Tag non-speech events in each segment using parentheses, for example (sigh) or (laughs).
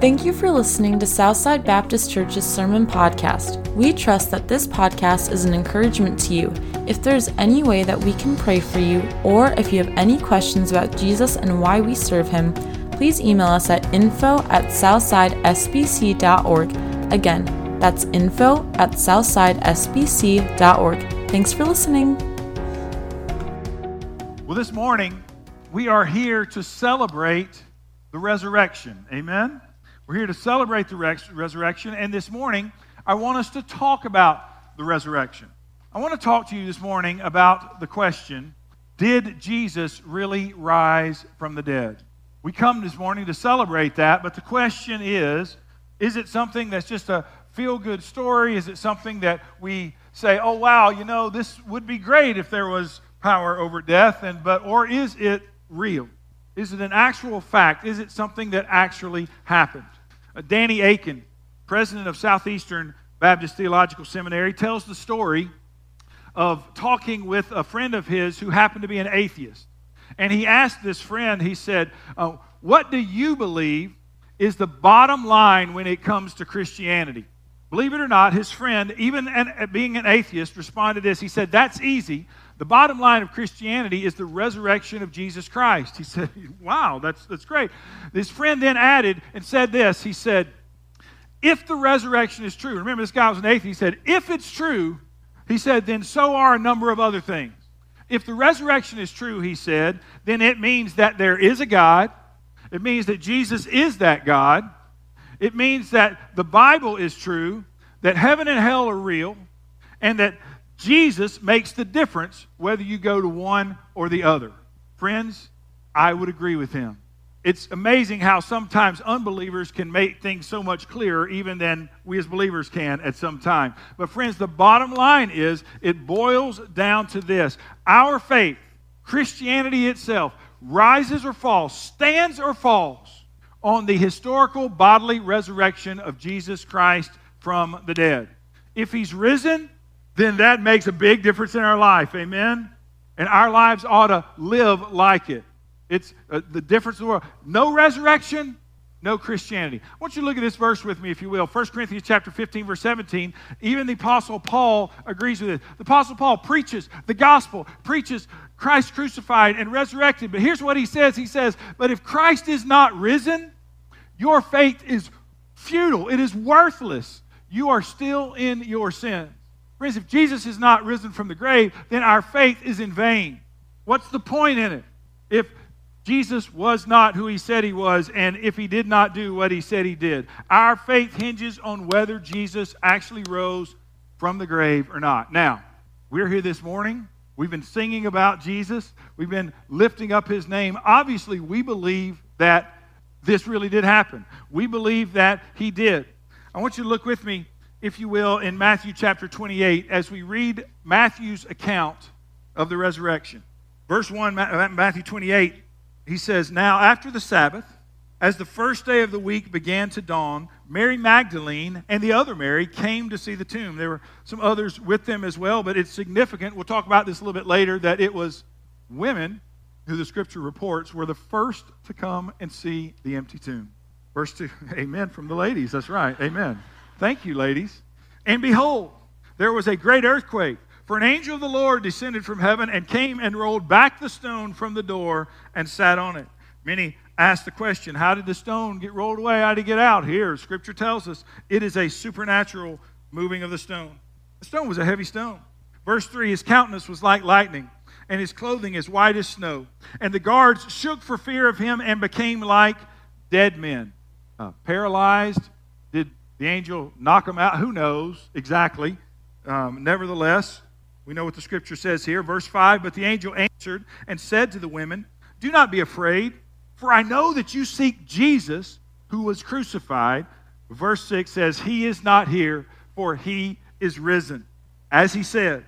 Thank you for listening to Southside Baptist Church's Sermon Podcast. We trust that this podcast is an encouragement to you. If there's any way that we can pray for you, or if you have any questions about Jesus and why we serve him, please email us at info at southsidesbc.org. Again, that's info at southsidesbc.org. Thanks for listening. Well, this morning, we are here to celebrate the resurrection. Amen? We're here to celebrate the res- resurrection, and this morning, I want us to talk about the resurrection. I want to talk to you this morning about the question Did Jesus really rise from the dead? We come this morning to celebrate that, but the question is Is it something that's just a feel good story? Is it something that we say, oh, wow, you know, this would be great if there was power over death, and, but, or is it real? Is it an actual fact? Is it something that actually happened? Uh, Danny Akin, president of Southeastern Baptist Theological Seminary, tells the story of talking with a friend of his who happened to be an atheist. And he asked this friend, he said, uh, What do you believe is the bottom line when it comes to Christianity? Believe it or not, his friend, even an, uh, being an atheist, responded this. He said, That's easy. The bottom line of Christianity is the resurrection of Jesus Christ. He (laughs) said, Wow, that's, that's great. This friend then added and said this He said, If the resurrection is true, remember this guy was an atheist, he said, If it's true, he said, then so are a number of other things. If the resurrection is true, he said, then it means that there is a God. It means that Jesus is that God. It means that the Bible is true, that heaven and hell are real, and that Jesus makes the difference whether you go to one or the other. Friends, I would agree with him. It's amazing how sometimes unbelievers can make things so much clearer even than we as believers can at some time. But, friends, the bottom line is it boils down to this our faith, Christianity itself, rises or falls, stands or falls on the historical bodily resurrection of Jesus Christ from the dead. If he's risen, then that makes a big difference in our life. Amen? And our lives ought to live like it. It's uh, the difference in the world. No resurrection, no Christianity. I want you to look at this verse with me, if you will. 1 Corinthians chapter 15, verse 17. Even the Apostle Paul agrees with it. The Apostle Paul preaches the gospel, preaches Christ crucified and resurrected. But here's what he says He says, But if Christ is not risen, your faith is futile, it is worthless. You are still in your sin. Friends, if Jesus is not risen from the grave, then our faith is in vain. What's the point in it? If Jesus was not who he said he was, and if he did not do what he said he did, our faith hinges on whether Jesus actually rose from the grave or not. Now, we're here this morning. We've been singing about Jesus, we've been lifting up his name. Obviously, we believe that this really did happen. We believe that he did. I want you to look with me if you will, in Matthew chapter 28 as we read Matthew's account of the resurrection. Verse 1, uh, Matthew 28, he says, Now after the Sabbath, as the first day of the week began to dawn, Mary Magdalene and the other Mary came to see the tomb. There were some others with them as well, but it's significant. We'll talk about this a little bit later that it was women who the scripture reports were the first to come and see the empty tomb. Verse 2, (laughs) amen from the ladies. That's right. Amen. Thank you, ladies. And behold, there was a great earthquake. For an angel of the Lord descended from heaven and came and rolled back the stone from the door and sat on it. Many asked the question, How did the stone get rolled away? How did it get out? Here, Scripture tells us it is a supernatural moving of the stone. The stone was a heavy stone. Verse 3 His countenance was like lightning, and his clothing as white as snow. And the guards shook for fear of him and became like dead men. Uh, paralyzed, Did the angel knock them out? Who knows exactly? Um, nevertheless, we know what the scripture says here. Verse 5 But the angel answered and said to the women, Do not be afraid, for I know that you seek Jesus who was crucified. Verse 6 says, He is not here, for he is risen. As he said,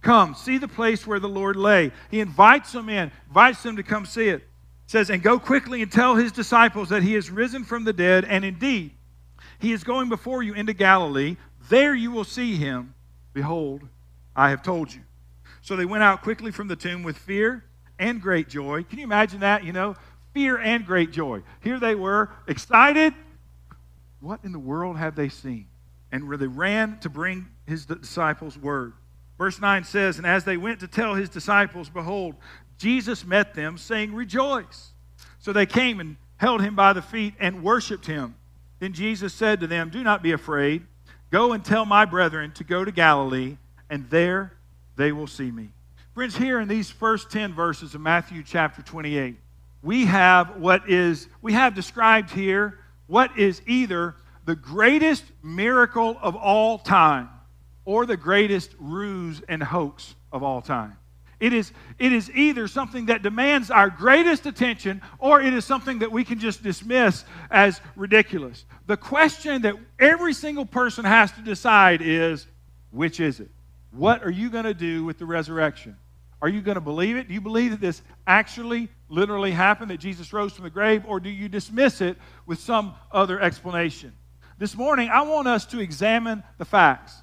Come, see the place where the Lord lay. He invites them in, invites them to come see it. it says, And go quickly and tell his disciples that he is risen from the dead, and indeed, he is going before you into Galilee. There you will see him. Behold, I have told you. So they went out quickly from the tomb with fear and great joy. Can you imagine that? You know, fear and great joy. Here they were, excited. What in the world have they seen? And where they ran to bring his disciples word. Verse 9 says, And as they went to tell his disciples, behold, Jesus met them, saying, Rejoice. So they came and held him by the feet and worshiped him. Then Jesus said to them, Do not be afraid. Go and tell my brethren to go to Galilee, and there they will see me. Friends, here in these first 10 verses of Matthew chapter 28, we have what is, we have described here what is either the greatest miracle of all time or the greatest ruse and hoax of all time. It is, it is either something that demands our greatest attention or it is something that we can just dismiss as ridiculous. The question that every single person has to decide is which is it? What are you going to do with the resurrection? Are you going to believe it? Do you believe that this actually, literally happened, that Jesus rose from the grave, or do you dismiss it with some other explanation? This morning, I want us to examine the facts.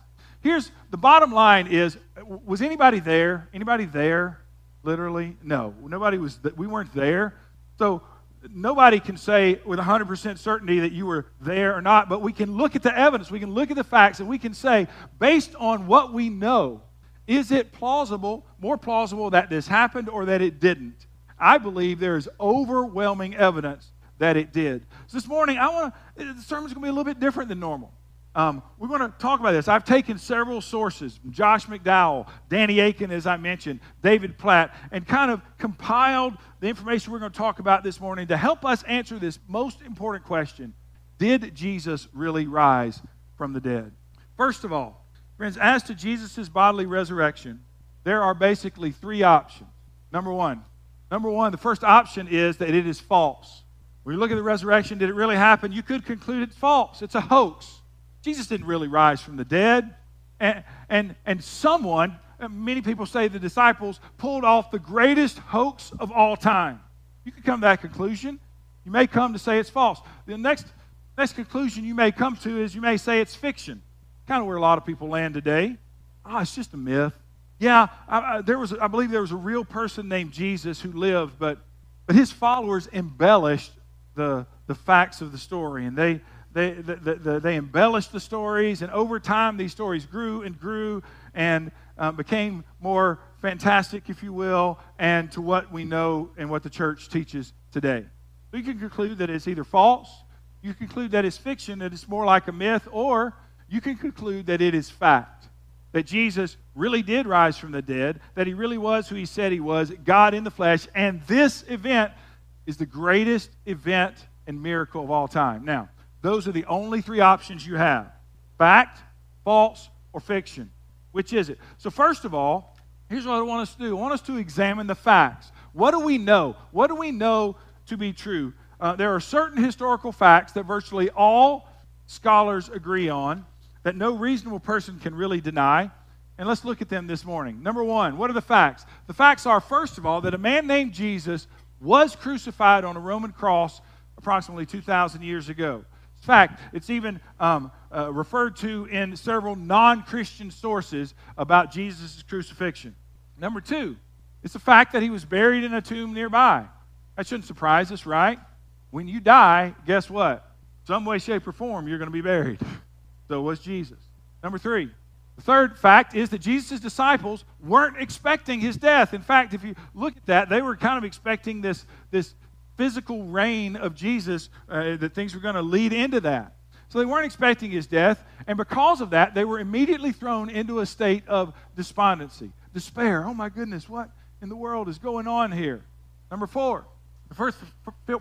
Here's the bottom line is was anybody there? Anybody there? Literally? No. Nobody was, we weren't there. So nobody can say with 100% certainty that you were there or not, but we can look at the evidence, we can look at the facts, and we can say, based on what we know, is it plausible, more plausible that this happened or that it didn't? I believe there is overwhelming evidence that it did. So this morning, I want the sermon's going to be a little bit different than normal. Um, we're going to talk about this. I've taken several sources Josh McDowell, Danny Akin, as I mentioned, David Platt, and kind of compiled the information we're going to talk about this morning to help us answer this most important question Did Jesus really rise from the dead? First of all, Friends, as to Jesus' bodily resurrection, there are basically three options. Number one, number one, the first option is that it is false. When you look at the resurrection, did it really happen? You could conclude it's false. It's a hoax. Jesus didn't really rise from the dead. And, and, and someone, many people say the disciples, pulled off the greatest hoax of all time. You could come to that conclusion. You may come to say it's false. The next, next conclusion you may come to is you may say it's fiction kind of where a lot of people land today. Oh, it's just a myth. Yeah, I, I, there was, I believe there was a real person named Jesus who lived, but, but his followers embellished the, the facts of the story, and they, they, the, the, they embellished the stories, and over time these stories grew and grew and um, became more fantastic, if you will, and to what we know and what the church teaches today. So you can conclude that it's either false, you conclude that it's fiction, that it's more like a myth, or you can conclude that it is fact. That Jesus really did rise from the dead, that he really was who he said he was, God in the flesh, and this event is the greatest event and miracle of all time. Now, those are the only three options you have fact, false, or fiction. Which is it? So, first of all, here's what I want us to do I want us to examine the facts. What do we know? What do we know to be true? Uh, there are certain historical facts that virtually all scholars agree on that no reasonable person can really deny. And let's look at them this morning. Number one, what are the facts? The facts are, first of all, that a man named Jesus was crucified on a Roman cross approximately 2,000 years ago. In fact, it's even um, uh, referred to in several non Christian sources about Jesus' crucifixion. Number two, it's the fact that he was buried in a tomb nearby. That shouldn't surprise us, right? When you die, guess what? Some way, shape, or form, you're going to be buried. So was Jesus. Number three, the third fact is that Jesus' disciples weren't expecting his death. In fact, if you look at that, they were kind of expecting this, this physical reign of Jesus, uh, that things were going to lead into that. So they weren't expecting his death, and because of that, they were immediately thrown into a state of despondency, despair. Oh my goodness, what in the world is going on here? Number four, the first,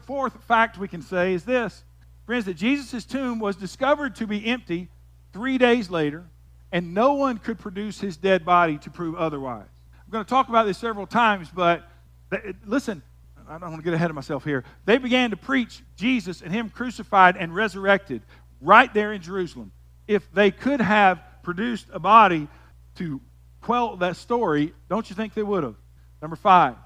fourth fact we can say is this Friends, that Jesus' tomb was discovered to be empty three days later, and no one could produce his dead body to prove otherwise. I'm going to talk about this several times, but listen, I don't want to get ahead of myself here. They began to preach Jesus and Him crucified and resurrected right there in Jerusalem. If they could have produced a body to quell that story, don't you think they would have? Number five,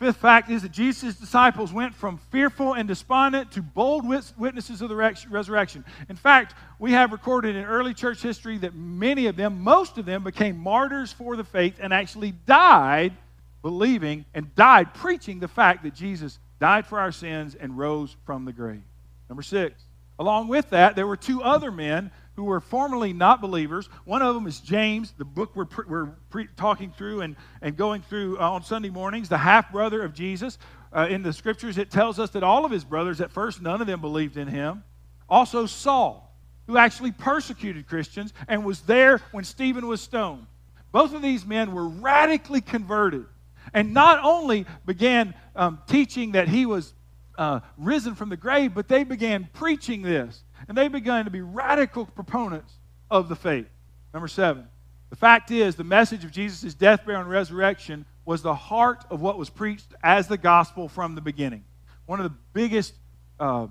Fifth fact is that Jesus' disciples went from fearful and despondent to bold witnesses of the resurrection. In fact, we have recorded in early church history that many of them, most of them, became martyrs for the faith and actually died believing and died preaching the fact that Jesus died for our sins and rose from the grave. Number six, along with that, there were two other men who were formerly not believers. One of them is James, the book we're, pre- we're pre- talking through and, and going through uh, on Sunday mornings, the half brother of Jesus. Uh, in the scriptures, it tells us that all of his brothers, at first, none of them believed in him. Also, Saul, who actually persecuted Christians and was there when Stephen was stoned. Both of these men were radically converted and not only began um, teaching that he was uh, risen from the grave, but they began preaching this. And they began to be radical proponents of the faith. Number seven, the fact is, the message of Jesus' death, burial, and resurrection was the heart of what was preached as the gospel from the beginning. One of the biggest uh,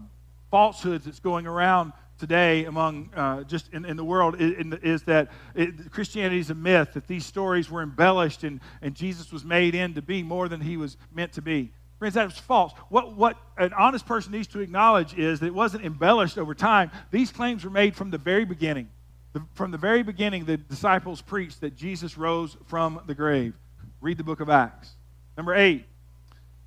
falsehoods that's going around today among uh, just in, in, the world is, is that it, Christianity is a myth, that these stories were embellished and, and Jesus was made in to be more than he was meant to be. Friends, that is false. What, what an honest person needs to acknowledge is that it wasn't embellished over time. These claims were made from the very beginning. The, from the very beginning, the disciples preached that Jesus rose from the grave. Read the book of Acts. Number eight,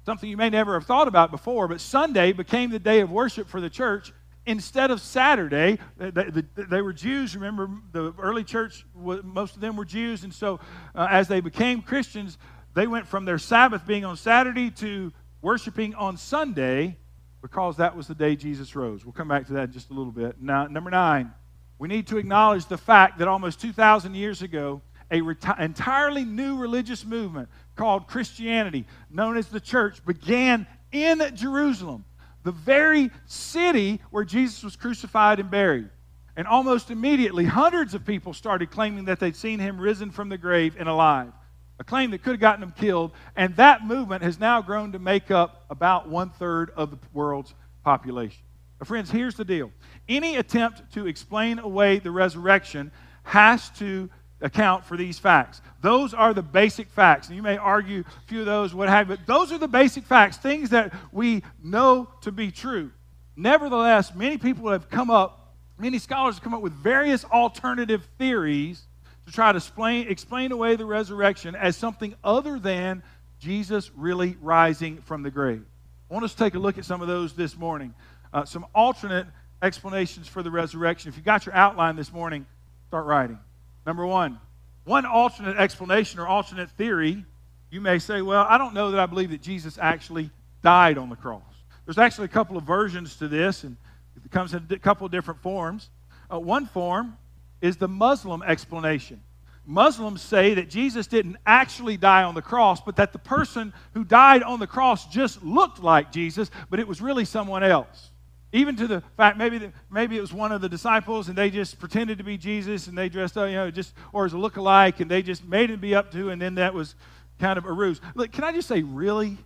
something you may never have thought about before, but Sunday became the day of worship for the church instead of Saturday, they, they, were Jews. Remember, the early church, most of them were Jews. And so, uh, as they became Christians, they went from their Sabbath being on Saturday to worshiping on Sunday because that was the day Jesus rose. We'll come back to that in just a little bit. Now, number nine, we need to acknowledge the fact that almost 2,000 years ago, a reti- entirely new religious movement called Christianity, known as the church, began in Jerusalem the very city where Jesus was crucified and buried. And almost immediately, hundreds of people started claiming that they'd seen him risen from the grave and alive. A claim that could have gotten them killed. And that movement has now grown to make up about one third of the world's population. But friends, here's the deal any attempt to explain away the resurrection has to account for these facts. Those are the basic facts. And you may argue a few of those, what have you, but those are the basic facts, things that we know to be true. Nevertheless, many people have come up, many scholars have come up with various alternative theories to try to explain, explain away the resurrection as something other than Jesus really rising from the grave. I want us to take a look at some of those this morning. Uh, some alternate explanations for the resurrection. If you got your outline this morning, start writing. Number one, one alternate explanation or alternate theory, you may say, well, I don't know that I believe that Jesus actually died on the cross. There's actually a couple of versions to this, and it comes in a couple of different forms. Uh, one form is the Muslim explanation. Muslims say that Jesus didn't actually die on the cross, but that the person who died on the cross just looked like Jesus, but it was really someone else. Even to the fact maybe the, maybe it was one of the disciples and they just pretended to be Jesus and they dressed up, you know, just or as a look-alike and they just made him be up to, and then that was kind of a ruse. Look, can I just say, really,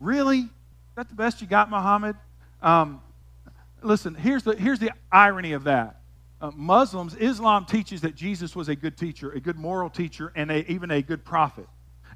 really, is that the best you got, Muhammad? Um, listen, here's the here's the irony of that. Uh, Muslims, Islam teaches that Jesus was a good teacher, a good moral teacher, and a, even a good prophet.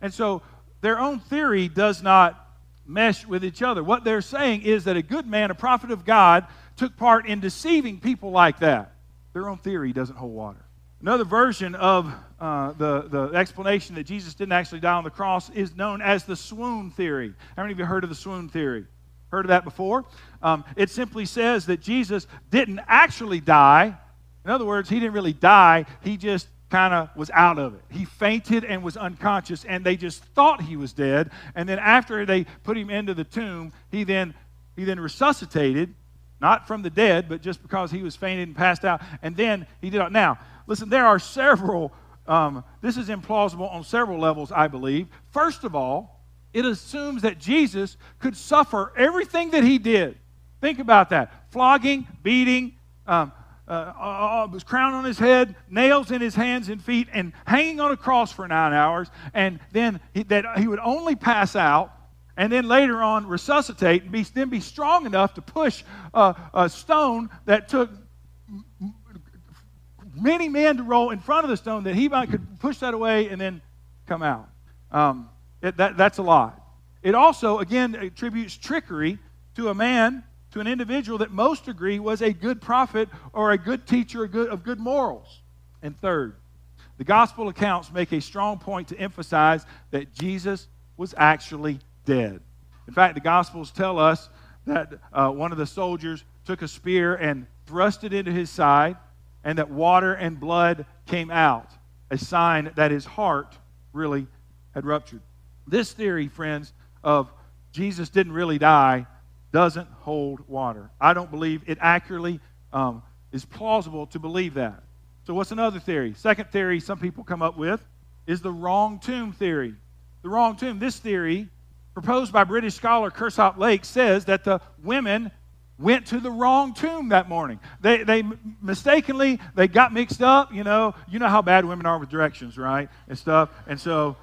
And so their own theory does not mesh with each other. What they're saying is that a good man, a prophet of God, took part in deceiving people like that. Their own theory doesn't hold water. Another version of uh, the, the explanation that Jesus didn't actually die on the cross is known as the swoon theory. How many of you heard of the swoon theory? Heard of that before? Um, it simply says that Jesus didn't actually die. In other words, he didn't really die, he just kind of was out of it. He fainted and was unconscious, and they just thought he was dead. And then after they put him into the tomb, he then he then resuscitated, not from the dead, but just because he was fainted and passed out. And then he did it. Now, listen, there are several. Um, this is implausible on several levels, I believe. First of all, it assumes that Jesus could suffer everything that he did. Think about that flogging, beating, um, uh, uh, uh, was crown on his head, nails in his hands and feet, and hanging on a cross for nine hours, and then he, that he would only pass out, and then later on resuscitate, and be, then be strong enough to push uh, a stone that took many men to roll in front of the stone that he might could push that away and then come out. Um, it, that, that's a lot. It also, again, attributes trickery to a man to an individual that most agree was a good prophet or a good teacher of good morals. And third, the gospel accounts make a strong point to emphasize that Jesus was actually dead. In fact, the Gospels tell us that uh, one of the soldiers took a spear and thrust it into his side, and that water and blood came out, a sign that his heart really had ruptured. This theory, friends, of Jesus didn't really die doesn't hold water. I don't believe it accurately um, is plausible to believe that. So, what's another theory? Second theory some people come up with is the wrong tomb theory. The wrong tomb. This theory, proposed by British scholar Kirsopp Lake, says that the women went to the wrong tomb that morning. They, they mistakenly, they got mixed up, you know. You know how bad women are with directions, right? And stuff. And so,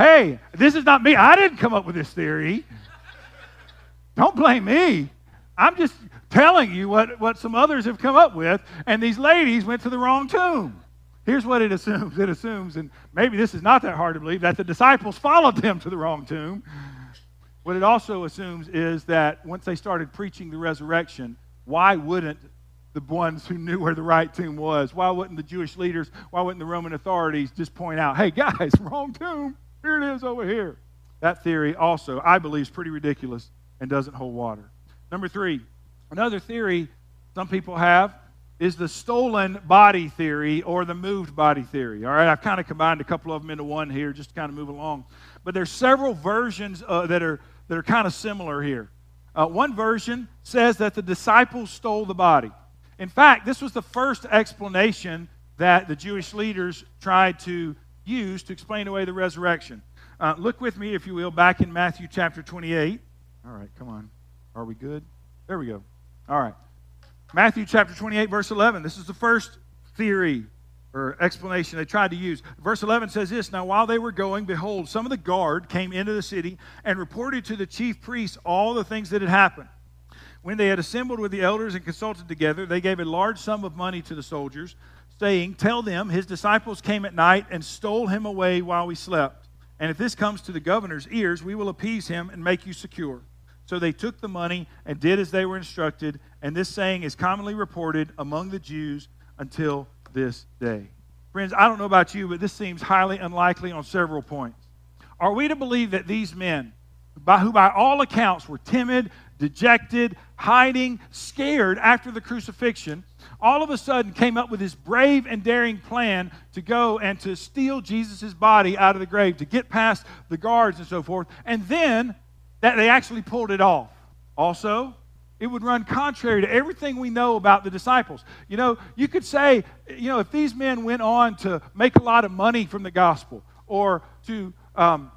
hey, this is not me. I didn't come up with this theory. Don't blame me. I'm just telling you what, what some others have come up with, and these ladies went to the wrong tomb. Here's what it assumes it assumes, and maybe this is not that hard to believe, that the disciples followed them to the wrong tomb. What it also assumes is that once they started preaching the resurrection, why wouldn't the ones who knew where the right tomb was, why wouldn't the Jewish leaders, why wouldn't the Roman authorities just point out, hey guys, (laughs) wrong tomb, here it is over here? That theory also, I believe, is pretty ridiculous and doesn't hold water. Number three, Another theory some people have is the stolen body theory or the moved body theory. All right, I've kind of combined a couple of them into one here just to kind of move along. But there's several versions uh, that are that are kind of similar here. Uh, one version says that the disciples stole the body. In fact, this was the first explanation that the Jewish leaders tried to use to explain away the resurrection. Uh, look with me, if you will, back in Matthew chapter 28. All right, come on. Are we good? There we go. All right. Matthew chapter 28, verse 11. This is the first theory or explanation they tried to use. Verse 11 says this Now, while they were going, behold, some of the guard came into the city and reported to the chief priests all the things that had happened. When they had assembled with the elders and consulted together, they gave a large sum of money to the soldiers, saying, Tell them, his disciples came at night and stole him away while we slept. And if this comes to the governor's ears, we will appease him and make you secure. So they took the money and did as they were instructed, and this saying is commonly reported among the Jews until this day. Friends, I don't know about you, but this seems highly unlikely on several points. Are we to believe that these men, by, who by all accounts were timid, dejected, hiding, scared after the crucifixion, all of a sudden came up with this brave and daring plan to go and to steal Jesus' body out of the grave, to get past the guards and so forth, and then that they actually pulled it off. Also, it would run contrary to everything we know about the disciples. You know, you could say, you know, if these men went on to make a lot of money from the gospel or to um,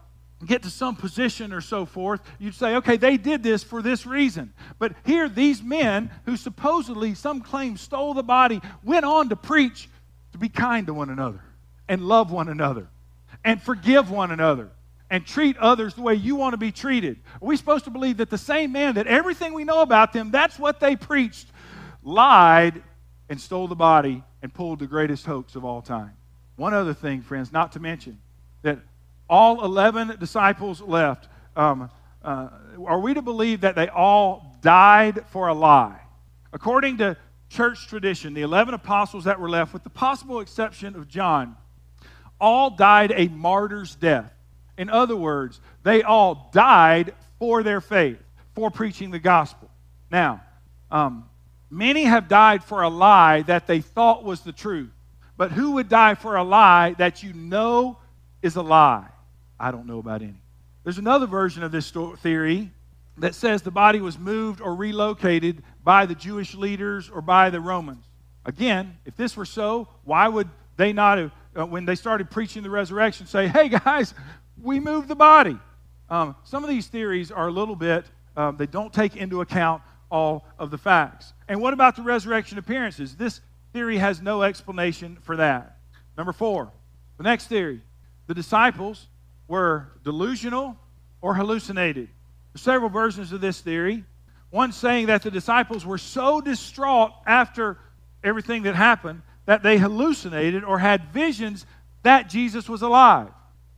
get to some position or so forth, you'd say, okay, they did this for this reason. But here, these men who supposedly, some claim, stole the body, went on to preach to be kind to one another and love one another and forgive one another and treat others the way you want to be treated? Are we supposed to believe that the same man, that everything we know about them, that's what they preached, lied and stole the body and pulled the greatest hoax of all time? One other thing, friends, not to mention that all 11 disciples left. Um, uh, are we to believe that they all died for a lie? According to church tradition, the 11 apostles that were left, with the possible exception of John, all died a martyr's death. In other words, they all died for their faith, for preaching the gospel. Now, um, many have died for a lie that they thought was the truth. But who would die for a lie that you know is a lie? I don't know about any. There's another version of this theory that says the body was moved or relocated by the Jewish leaders or by the Romans. Again, if this were so, why would they not have, uh, when they started preaching the resurrection, say, hey (laughs) guys, we move the body. Um, some of these theories are a little bit, um, they don't take into account all of the facts. And what about the resurrection appearances? This theory has no explanation for that. Number four, the next theory the disciples were delusional or hallucinated. There's several versions of this theory. One saying that the disciples were so distraught after everything that happened that they hallucinated or had visions that Jesus was alive.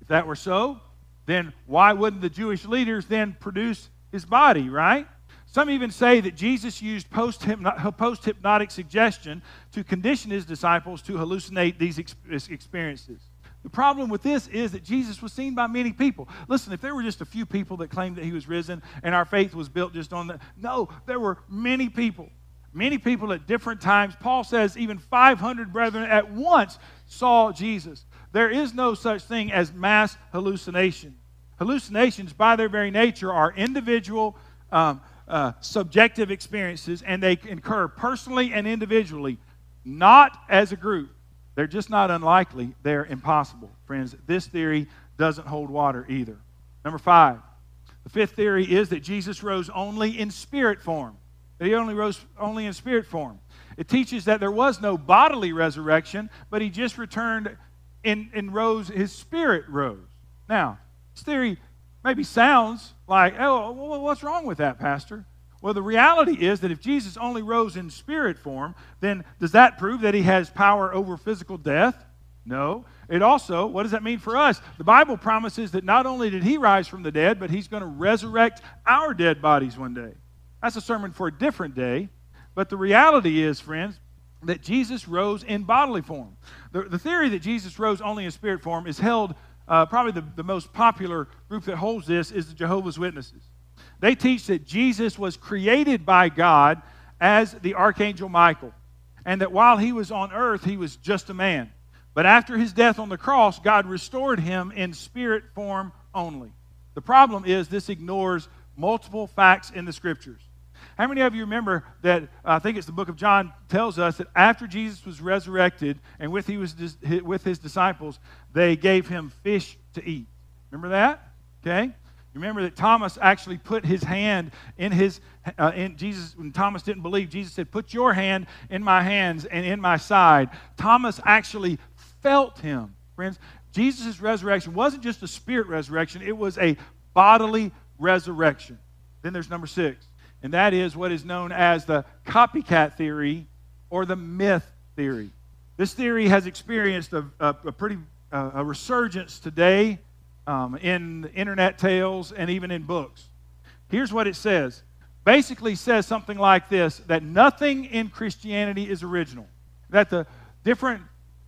If that were so, then why wouldn't the Jewish leaders then produce his body, right? Some even say that Jesus used post hypnotic suggestion to condition his disciples to hallucinate these experiences. The problem with this is that Jesus was seen by many people. Listen, if there were just a few people that claimed that he was risen and our faith was built just on that, no, there were many people. Many people at different times. Paul says even 500 brethren at once saw Jesus. There is no such thing as mass hallucination. Hallucinations, by their very nature, are individual, um, uh, subjective experiences, and they occur personally and individually, not as a group. They're just not unlikely. They're impossible. Friends, this theory doesn't hold water either. Number five, the fifth theory is that Jesus rose only in spirit form. That he only rose only in spirit form. It teaches that there was no bodily resurrection, but he just returned and, and rose, his spirit rose. Now, this theory maybe sounds like, oh, what's wrong with that, Pastor? Well, the reality is that if Jesus only rose in spirit form, then does that prove that he has power over physical death? No. It also, what does that mean for us? The Bible promises that not only did he rise from the dead, but he's going to resurrect our dead bodies one day. That's a sermon for a different day. But the reality is, friends, that Jesus rose in bodily form. The, the theory that Jesus rose only in spirit form is held, uh, probably the, the most popular group that holds this is the Jehovah's Witnesses. They teach that Jesus was created by God as the Archangel Michael, and that while he was on earth, he was just a man. But after his death on the cross, God restored him in spirit form only. The problem is this ignores multiple facts in the scriptures. How many of you remember that? Uh, I think it's the book of John tells us that after Jesus was resurrected and with he was with his disciples, they gave him fish to eat. Remember that? Okay. Remember that Thomas actually put his hand in his uh, in Jesus when Thomas didn't believe. Jesus said, "Put your hand in my hands and in my side." Thomas actually felt him, friends. Jesus' resurrection wasn't just a spirit resurrection; it was a bodily resurrection. Then there's number six, and that is what is known as the copycat theory or the myth theory. This theory has experienced a, a, a pretty uh, a resurgence today um, in internet tales and even in books. Here's what it says basically says something like this that nothing in Christianity is original, that the different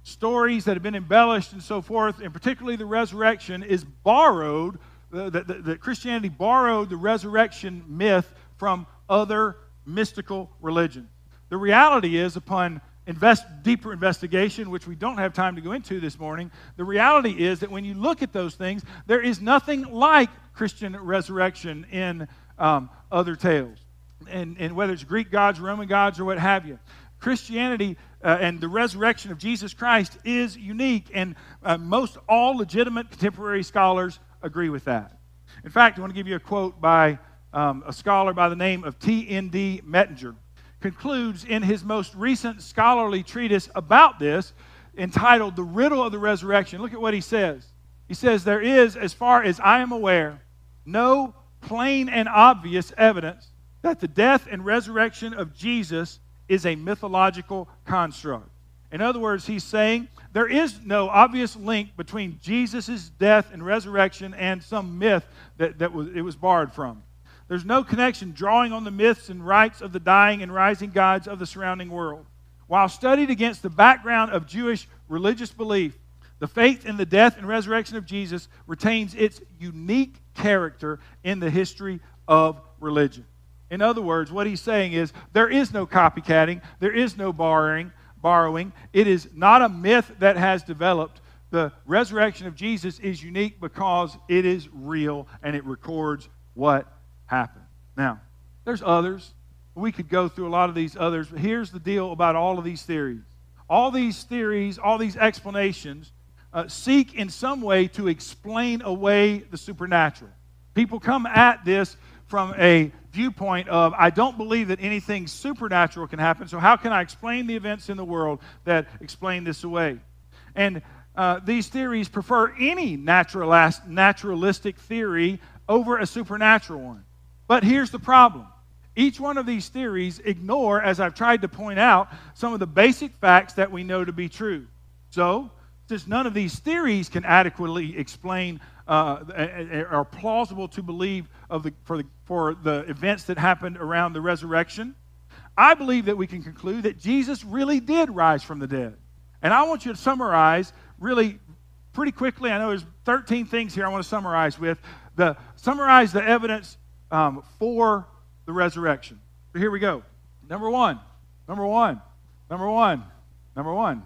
stories that have been embellished and so forth, and particularly the resurrection, is borrowed, that, Christianity borrowed the resurrection myth from other mystical religions. The reality is, upon invest, deeper investigation, which we don't have time to go into this morning, the reality is that when you look at those things, there is nothing like Christian resurrection in um, other tales. And, and whether it's Greek gods, Roman gods, or what have you. Christianity uh, and the resurrection of Jesus Christ is unique, and uh, most all legitimate contemporary scholars agree with that. In fact, I want to give you a quote by um, a scholar by the name of T.N.D. Mettinger concludes in his most recent scholarly treatise about this, entitled The Riddle of the Resurrection. Look at what he says. He says, There is, as far as I am aware, no plain and obvious evidence that the death and resurrection of Jesus is a mythological construct. In other words, he's saying there is no obvious link between Jesus' death and resurrection and some myth that, that was, it was borrowed from. There's no connection drawing on the myths and rites of the dying and rising gods of the surrounding world. While studied against the background of Jewish religious belief, the faith in the death and resurrection of Jesus retains its unique character in the history of religion. In other words, what he's saying is there is no copycatting, there is no borrowing, borrowing. It is not a myth that has developed. The resurrection of Jesus is unique because it is real and it records what happen. Now, there's others. We could go through a lot of these others, but here's the deal about all of these theories. All these theories, all these explanations uh, seek in some way to explain away the supernatural. People come at this from a viewpoint of, I don't believe that anything supernatural can happen, so how can I explain the events in the world that explain this away? And uh, these theories prefer any naturalist, naturalistic theory over a supernatural one. But here's the problem each one of these theories ignore, as I've tried to point out, some of the basic facts that we know to be true. So, since none of these theories can adequately explain uh, are plausible to believe of the, for, the, for the events that happened around the resurrection, I believe that we can conclude that Jesus really did rise from the dead. And I want you to summarize really pretty quickly. I know there's 13 things here I want to summarize with. The summarize the evidence um, for the resurrection. So here we go. Number one. Number one. Number one. Number one.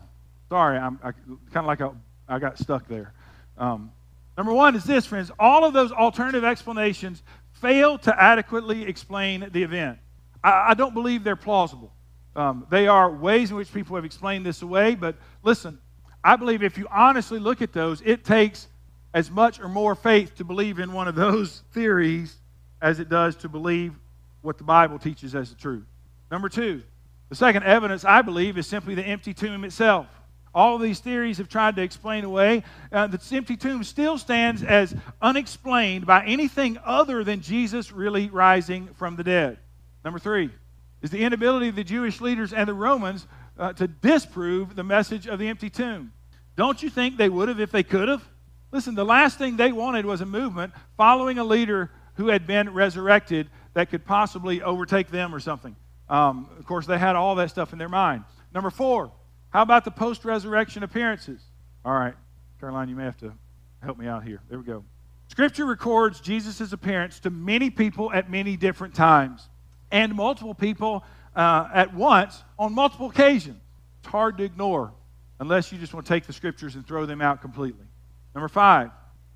Sorry, I'm kind of like a, I got stuck there. Um, number one is this, friends. All of those alternative explanations fail to adequately explain the event. I, I don't believe they're plausible. Um, they are ways in which people have explained this away, but listen, I believe if you honestly look at those, it takes as much or more faith to believe in one of those (laughs) theories as it does to believe what the Bible teaches as the truth. Number two, the second evidence, I believe, is simply the empty tomb itself. All these theories have tried to explain away. Uh, the empty tomb still stands as unexplained by anything other than Jesus really rising from the dead. Number three is the inability of the Jewish leaders and the Romans uh, to disprove the message of the empty tomb. Don't you think they would have if they could have? Listen, the last thing they wanted was a movement following a leader who had been resurrected that could possibly overtake them or something. Um, of course, they had all that stuff in their mind. Number four, how about the post resurrection appearances? All right, Caroline, you may have to help me out here. There we go. Scripture records Jesus' appearance to many people at many different times and multiple people uh, at once on multiple occasions. It's hard to ignore unless you just want to take the scriptures and throw them out completely. Number five,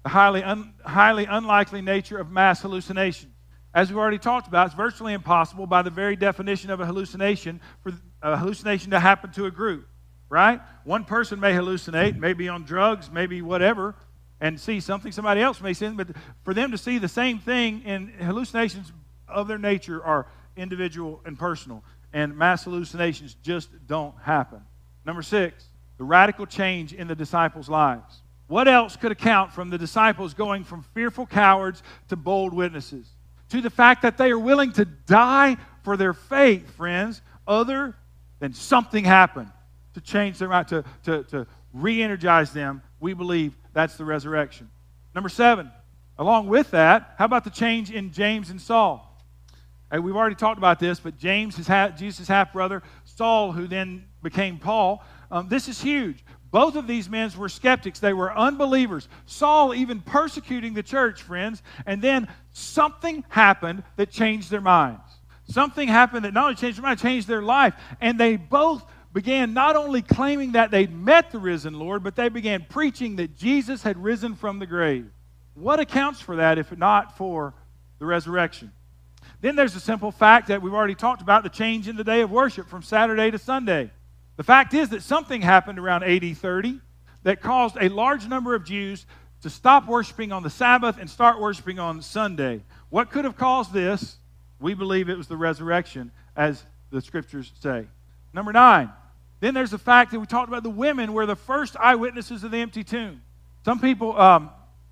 the highly, un, highly unlikely nature of mass hallucination. As we've already talked about, it's virtually impossible by the very definition of a hallucination for a hallucination to happen to a group, right? One person may hallucinate, maybe on drugs, maybe whatever, and see something somebody else may see, but for them to see the same thing in hallucinations of their nature are individual and personal, and mass hallucinations just don't happen. Number six, the radical change in the disciples' lives. What else could account from the disciples going from fearful cowards to bold witnesses? To the fact that they are willing to die for their faith, friends, other than something happened to change their mind, to, to, to re energize them. We believe that's the resurrection. Number seven, along with that, how about the change in James and Saul? Hey, we've already talked about this, but James, is Jesus' half brother, Saul, who then became Paul, um, this is huge. Both of these men were skeptics. They were unbelievers. Saul even persecuting the church, friends. And then something happened that changed their minds. Something happened that not only changed their mind, changed their life. And they both began not only claiming that they'd met the risen Lord, but they began preaching that Jesus had risen from the grave. What accounts for that if not for the resurrection? Then there's the simple fact that we've already talked about the change in the day of worship from Saturday to Sunday. The fact is that something happened around AD 30 that caused a large number of Jews to stop worshiping on the Sabbath and start worshiping on Sunday. What could have caused this? We believe it was the resurrection, as the scriptures say. Number nine, then there's the fact that we talked about the women were the first eyewitnesses of the empty tomb. Some people um,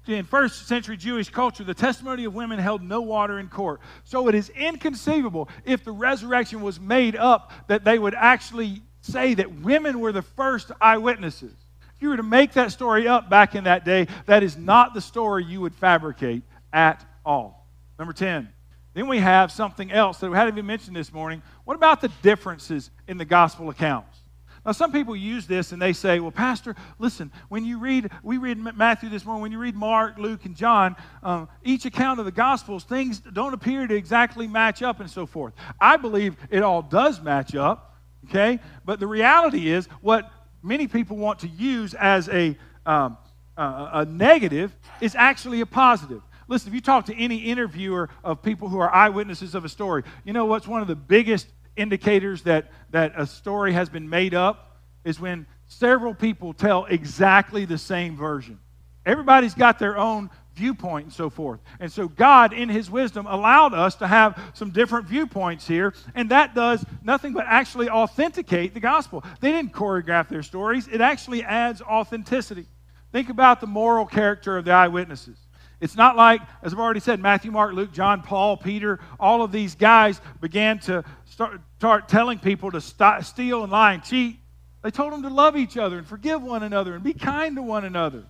in first century Jewish culture, the testimony of women held no water in court. So it is inconceivable if the resurrection was made up that they would actually say that women were the first eyewitnesses. If you were to make that story up back in that day, that is not the story you would fabricate at all. Number 10. Then we have something else that we hadn't even mentioned this morning. What about the differences in the gospel accounts? Now, some people use this and they say, well, Pastor, listen, when you read, we read Matthew this morning, when you read Mark, Luke, and John, um, each account of the Gospels, things don't appear to exactly match up and so forth. I believe it all does match up, okay? But the reality is, what many people want to use as a, um, uh, a negative is actually a positive. Listen, if you talk to any interviewer of people who are eyewitnesses of a story, you know what's one of the biggest indicators that, that a story has been made up is when several people tell exactly the same version. Everybody's got their own viewpoint and so forth. And so God, in His wisdom, allowed us to have some different viewpoints here, and that does nothing but actually authenticate the gospel. They didn't choreograph their stories, it actually adds authenticity. Think about the moral character of the eyewitnesses. It's not like, as I've already said, Matthew, Mark, Luke, John, Paul, Peter, all of these guys began to start, start telling people to steal and lie and cheat. They told them to love each other and forgive one another and be kind to one another.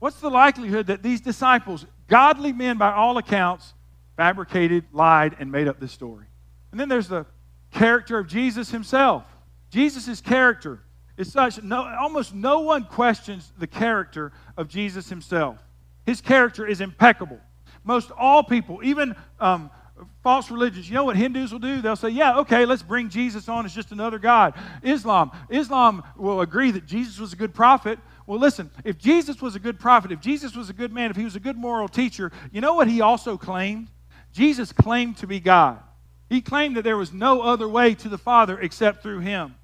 What's the likelihood that these disciples, godly men by all accounts, fabricated, lied, and made up this story? And then there's the character of Jesus himself. Jesus' character is such no, almost no one questions the character of Jesus himself. His character is impeccable. Most all people, even um, false religions, you know what Hindus will do? They'll say, yeah, okay, let's bring Jesus on as just another God. Islam, Islam will agree that Jesus was a good prophet. Well, listen, if Jesus was a good prophet, if Jesus was a good man, if he was a good moral teacher, you know what he also claimed? Jesus claimed to be God. He claimed that there was no other way to the Father except through him.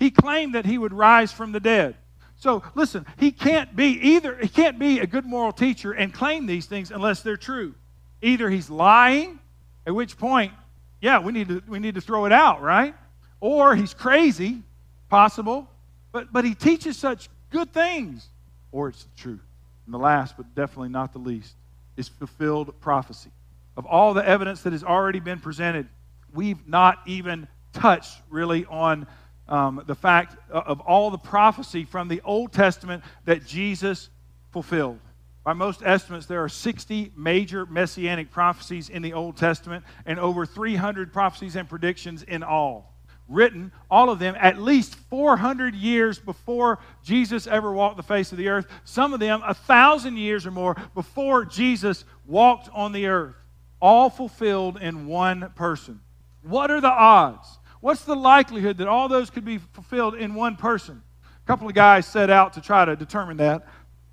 He claimed that he would rise from the dead. So listen, he can't be either he can't be a good moral teacher and claim these things unless they're true. Either he's lying, at which point, yeah, we need to we need to throw it out, right? Or he's crazy, possible, but but he teaches such good things, or it's the truth. And the last, but definitely not the least, is fulfilled prophecy. Of all the evidence that has already been presented, we've not even touched really on um, the fact of all the prophecy from the Old Testament that Jesus fulfilled. By most estimates, there are 60 major messianic prophecies in the Old Testament and over 300 prophecies and predictions in all. Written, all of them, at least 400 years before Jesus ever walked the face of the earth. Some of them, a thousand years or more before Jesus walked on the earth. All fulfilled in one person. What are the odds? What's the likelihood that all those could be fulfilled in one person? A couple of guys set out to try to determine that.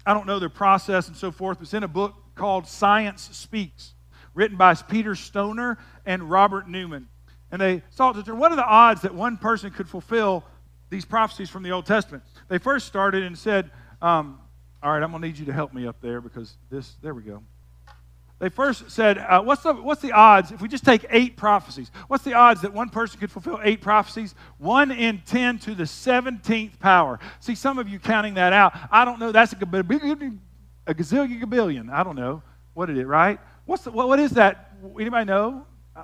I don't know their process and so forth. It's in a book called Science Speaks, written by Peter Stoner and Robert Newman. And they sought to determine what are the odds that one person could fulfill these prophecies from the Old Testament. They first started and said, um, All right, I'm going to need you to help me up there because this, there we go they first said, uh, what's, the, what's the odds, if we just take eight prophecies, what's the odds that one person could fulfill eight prophecies? One in 10 to the 17th power. See, some of you counting that out, I don't know, that's a, gazillion, a gazillion gabillion. I don't know. What is it, right? What's the, what, what is that? Anybody know? Uh,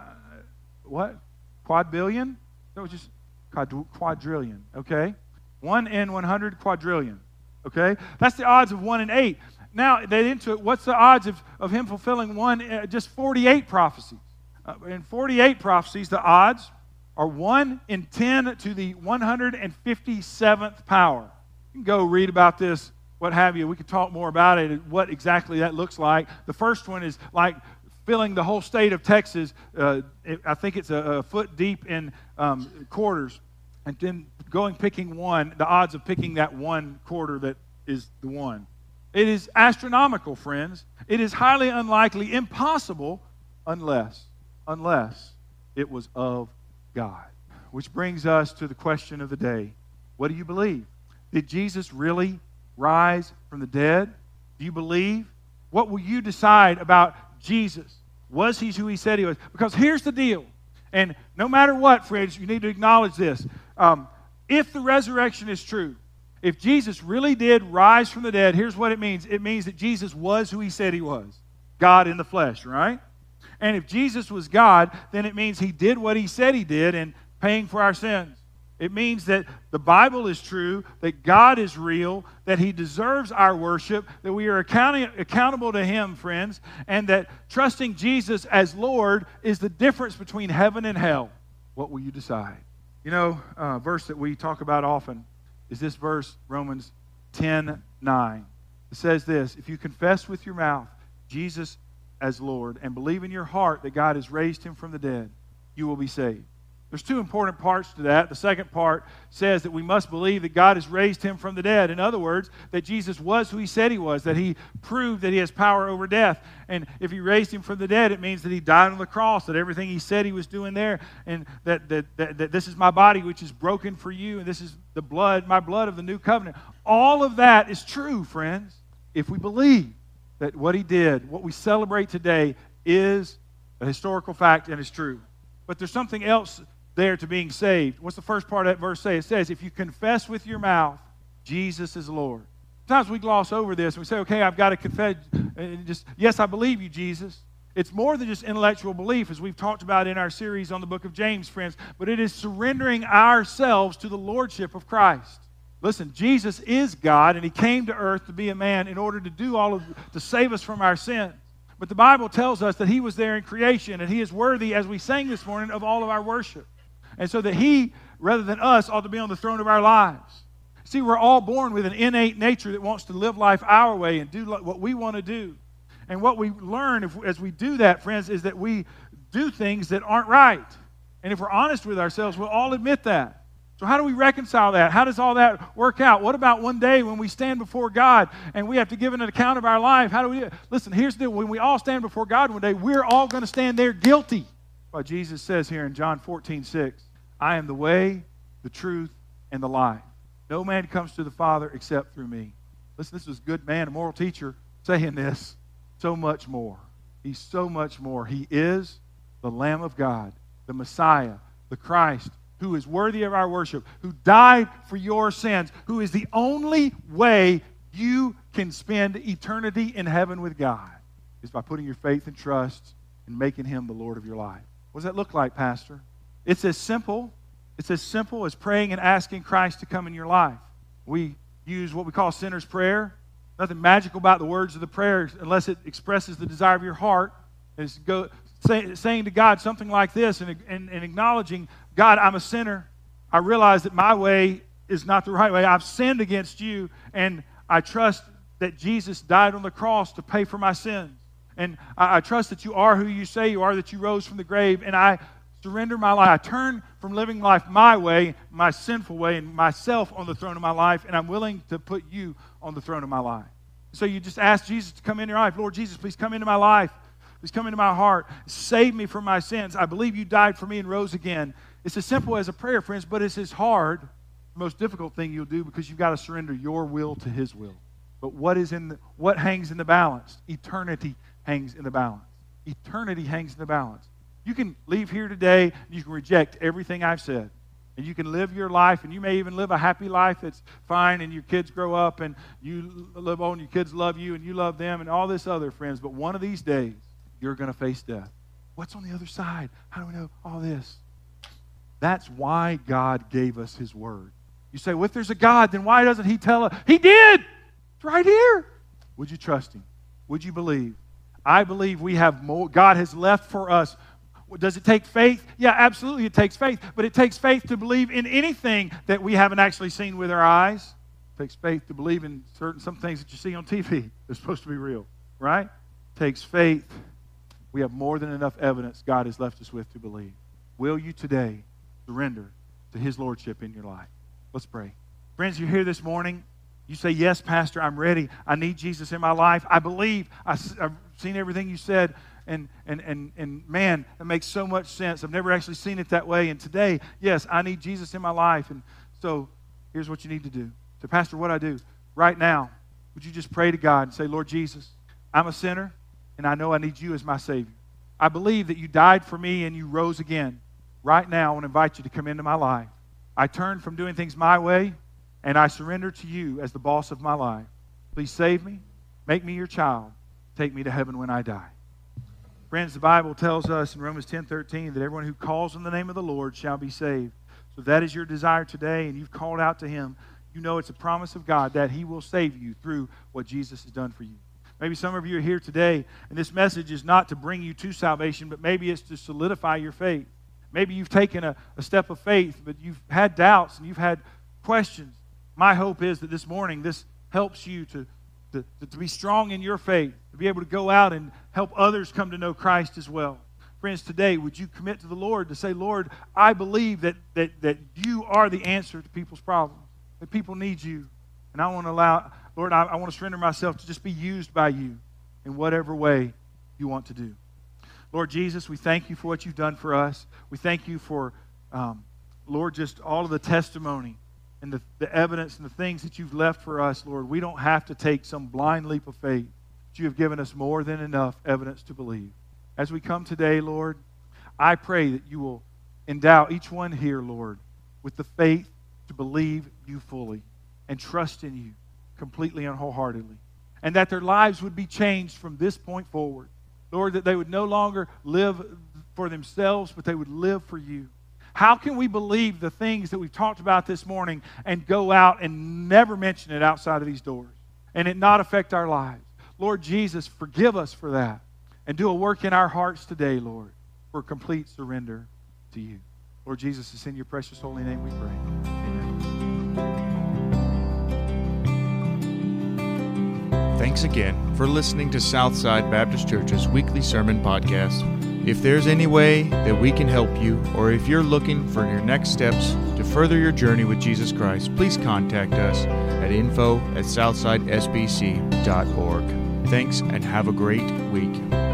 what? Quadrillion? That was just quadrillion, okay? One in 100 quadrillion, okay? That's the odds of one in eight now they into it. What's the odds of, of him fulfilling one, uh, just 48 prophecies? Uh, in 48 prophecies, the odds are 1 in 10 to the 157th power. You can go read about this, what have you. We could talk more about it, what exactly that looks like. The first one is like filling the whole state of Texas. Uh, I think it's a, a foot deep in um, quarters. And then going picking one, the odds of picking that one quarter that is the one. It is astronomical, friends. It is highly unlikely, impossible, unless, unless it was of God. Which brings us to the question of the day. What do you believe? Did Jesus really rise from the dead? Do you believe? What will you decide about Jesus? Was he who he said he was? Because here's the deal. And no matter what, friends, you need to acknowledge this. Um, if the resurrection is true, if Jesus really did rise from the dead, here's what it means it means that Jesus was who he said he was God in the flesh, right? And if Jesus was God, then it means he did what he said he did in paying for our sins. It means that the Bible is true, that God is real, that He deserves our worship, that we are accountable to Him, friends, and that trusting Jesus as Lord is the difference between heaven and hell. What will you decide? You know, a verse that we talk about often is this verse, Romans 10 9. It says this If you confess with your mouth Jesus as Lord and believe in your heart that God has raised him from the dead, you will be saved. There's two important parts to that. The second part says that we must believe that God has raised him from the dead. In other words, that Jesus was who he said he was, that he proved that he has power over death. And if he raised him from the dead, it means that he died on the cross, that everything he said he was doing there, and that, that, that, that this is my body which is broken for you, and this is the blood, my blood of the new covenant. All of that is true, friends, if we believe that what he did, what we celebrate today, is a historical fact and is true. But there's something else there to being saved. What's the first part of that verse say? It says, if you confess with your mouth, Jesus is Lord. Sometimes we gloss over this and we say, okay, I've got to confess. And just, yes, I believe you, Jesus. It's more than just intellectual belief, as we've talked about in our series on the book of James, friends, but it is surrendering ourselves to the lordship of Christ. Listen, Jesus is God, and He came to earth to be a man in order to do all of, to save us from our sins. But the Bible tells us that He was there in creation, and He is worthy, as we sang this morning, of all of our worship. And so that He, rather than us, ought to be on the throne of our lives. See, we're all born with an innate nature that wants to live life our way and do what we want to do. And what we learn if, as we do that, friends, is that we do things that aren't right. And if we're honest with ourselves, we'll all admit that. So, how do we reconcile that? How does all that work out? What about one day when we stand before God and we have to give an account of our life? How do we listen? Here's the deal when we all stand before God one day, we're all going to stand there guilty. What Jesus says here in John 14, 6 I am the way, the truth, and the life. No man comes to the Father except through me. Listen, this was a good man, a moral teacher, saying this. So much more. He's so much more. He is the Lamb of God, the Messiah, the Christ, who is worthy of our worship, who died for your sins, who is the only way you can spend eternity in heaven with God, is by putting your faith and trust and making him the Lord of your life. What does that look like, Pastor? It's as simple. It's as simple as praying and asking Christ to come in your life. We use what we call sinner's prayer. Nothing magical about the words of the prayer unless it expresses the desire of your heart. It's go, say, saying to God something like this and, and, and acknowledging God, I'm a sinner. I realize that my way is not the right way. I've sinned against you, and I trust that Jesus died on the cross to pay for my sins. And I, I, trust that you are who you say you are, that you rose from the grave, and I surrender my life. I turn from living life my way, my sinful way, and myself on the throne of my life, and I'm willing to put you on the throne of my life. So you just ask Jesus to come into your life. Lord Jesus, please come into my life. Please come into my heart. Save me from my sins. I believe you died for me and rose again. It's as simple as a prayer, friends, but it's as hard, most difficult thing you'll do because you've got to surrender your will to His will. But what is in the, what hangs in the balance? Eternity hangs in the balance. Eternity hangs in the balance. You can leave here today and you can reject everything I've said. And you can live your life, and you may even live a happy life that's fine, and your kids grow up, and you live on, your kids love you, and you love them, and all this other, friends. But one of these days, you're going to face death. What's on the other side? How do we know all this? That's why God gave us His Word. You say, well, if there's a God, then why doesn't He tell us? He did! It's right here. Would you trust Him? Would you believe? I believe we have more. God has left for us. Does it take faith? Yeah, absolutely, it takes faith. But it takes faith to believe in anything that we haven't actually seen with our eyes. It takes faith to believe in certain some things that you see on TV. (laughs) They're supposed to be real, right? It takes faith. We have more than enough evidence God has left us with to believe. Will you today surrender to His Lordship in your life. Let's pray. Friends, you're here this morning. You say, Yes, Pastor, I'm ready. I need Jesus in my life. I believe. I've seen everything you said. And, and, and, and man, it makes so much sense. I've never actually seen it that way. And today, yes, I need Jesus in my life. And so here's what you need to do. So, Pastor, what I do right now, would you just pray to God and say, Lord Jesus, I'm a sinner, and I know I need you as my Savior. I believe that you died for me and you rose again right now, I want to invite you to come into my life. I turn from doing things my way, and I surrender to you as the boss of my life. Please save me, make me your child, take me to heaven when I die. Friends, the Bible tells us in Romans 10 13 that everyone who calls on the name of the Lord shall be saved. So that is your desire today and you've called out to him, you know it's a promise of God that he will save you through what Jesus has done for you. Maybe some of you are here today, and this message is not to bring you to salvation, but maybe it's to solidify your faith. Maybe you've taken a, a step of faith, but you've had doubts and you've had questions. My hope is that this morning this helps you to, to, to be strong in your faith, to be able to go out and help others come to know Christ as well. Friends, today, would you commit to the Lord to say, Lord, I believe that, that, that you are the answer to people's problems, that people need you. And I want to allow, Lord, I, I want to surrender myself to just be used by you in whatever way you want to do. Lord Jesus, we thank you for what you've done for us. We thank you for, um, Lord, just all of the testimony and the, the evidence and the things that you've left for us, Lord. We don't have to take some blind leap of faith. You have given us more than enough evidence to believe. As we come today, Lord, I pray that you will endow each one here, Lord, with the faith to believe you fully and trust in you completely and wholeheartedly. And that their lives would be changed from this point forward. Lord, that they would no longer live for themselves, but they would live for you. How can we believe the things that we've talked about this morning and go out and never mention it outside of these doors and it not affect our lives? Lord Jesus, forgive us for that and do a work in our hearts today, Lord, for complete surrender to you. Lord Jesus, it's in your precious holy name we pray. Amen. Thanks again for listening to Southside Baptist Church's weekly sermon podcast. If there's any way that we can help you, or if you're looking for your next steps to further your journey with Jesus Christ, please contact us at info at southsidesbc.org. Thanks and have a great week.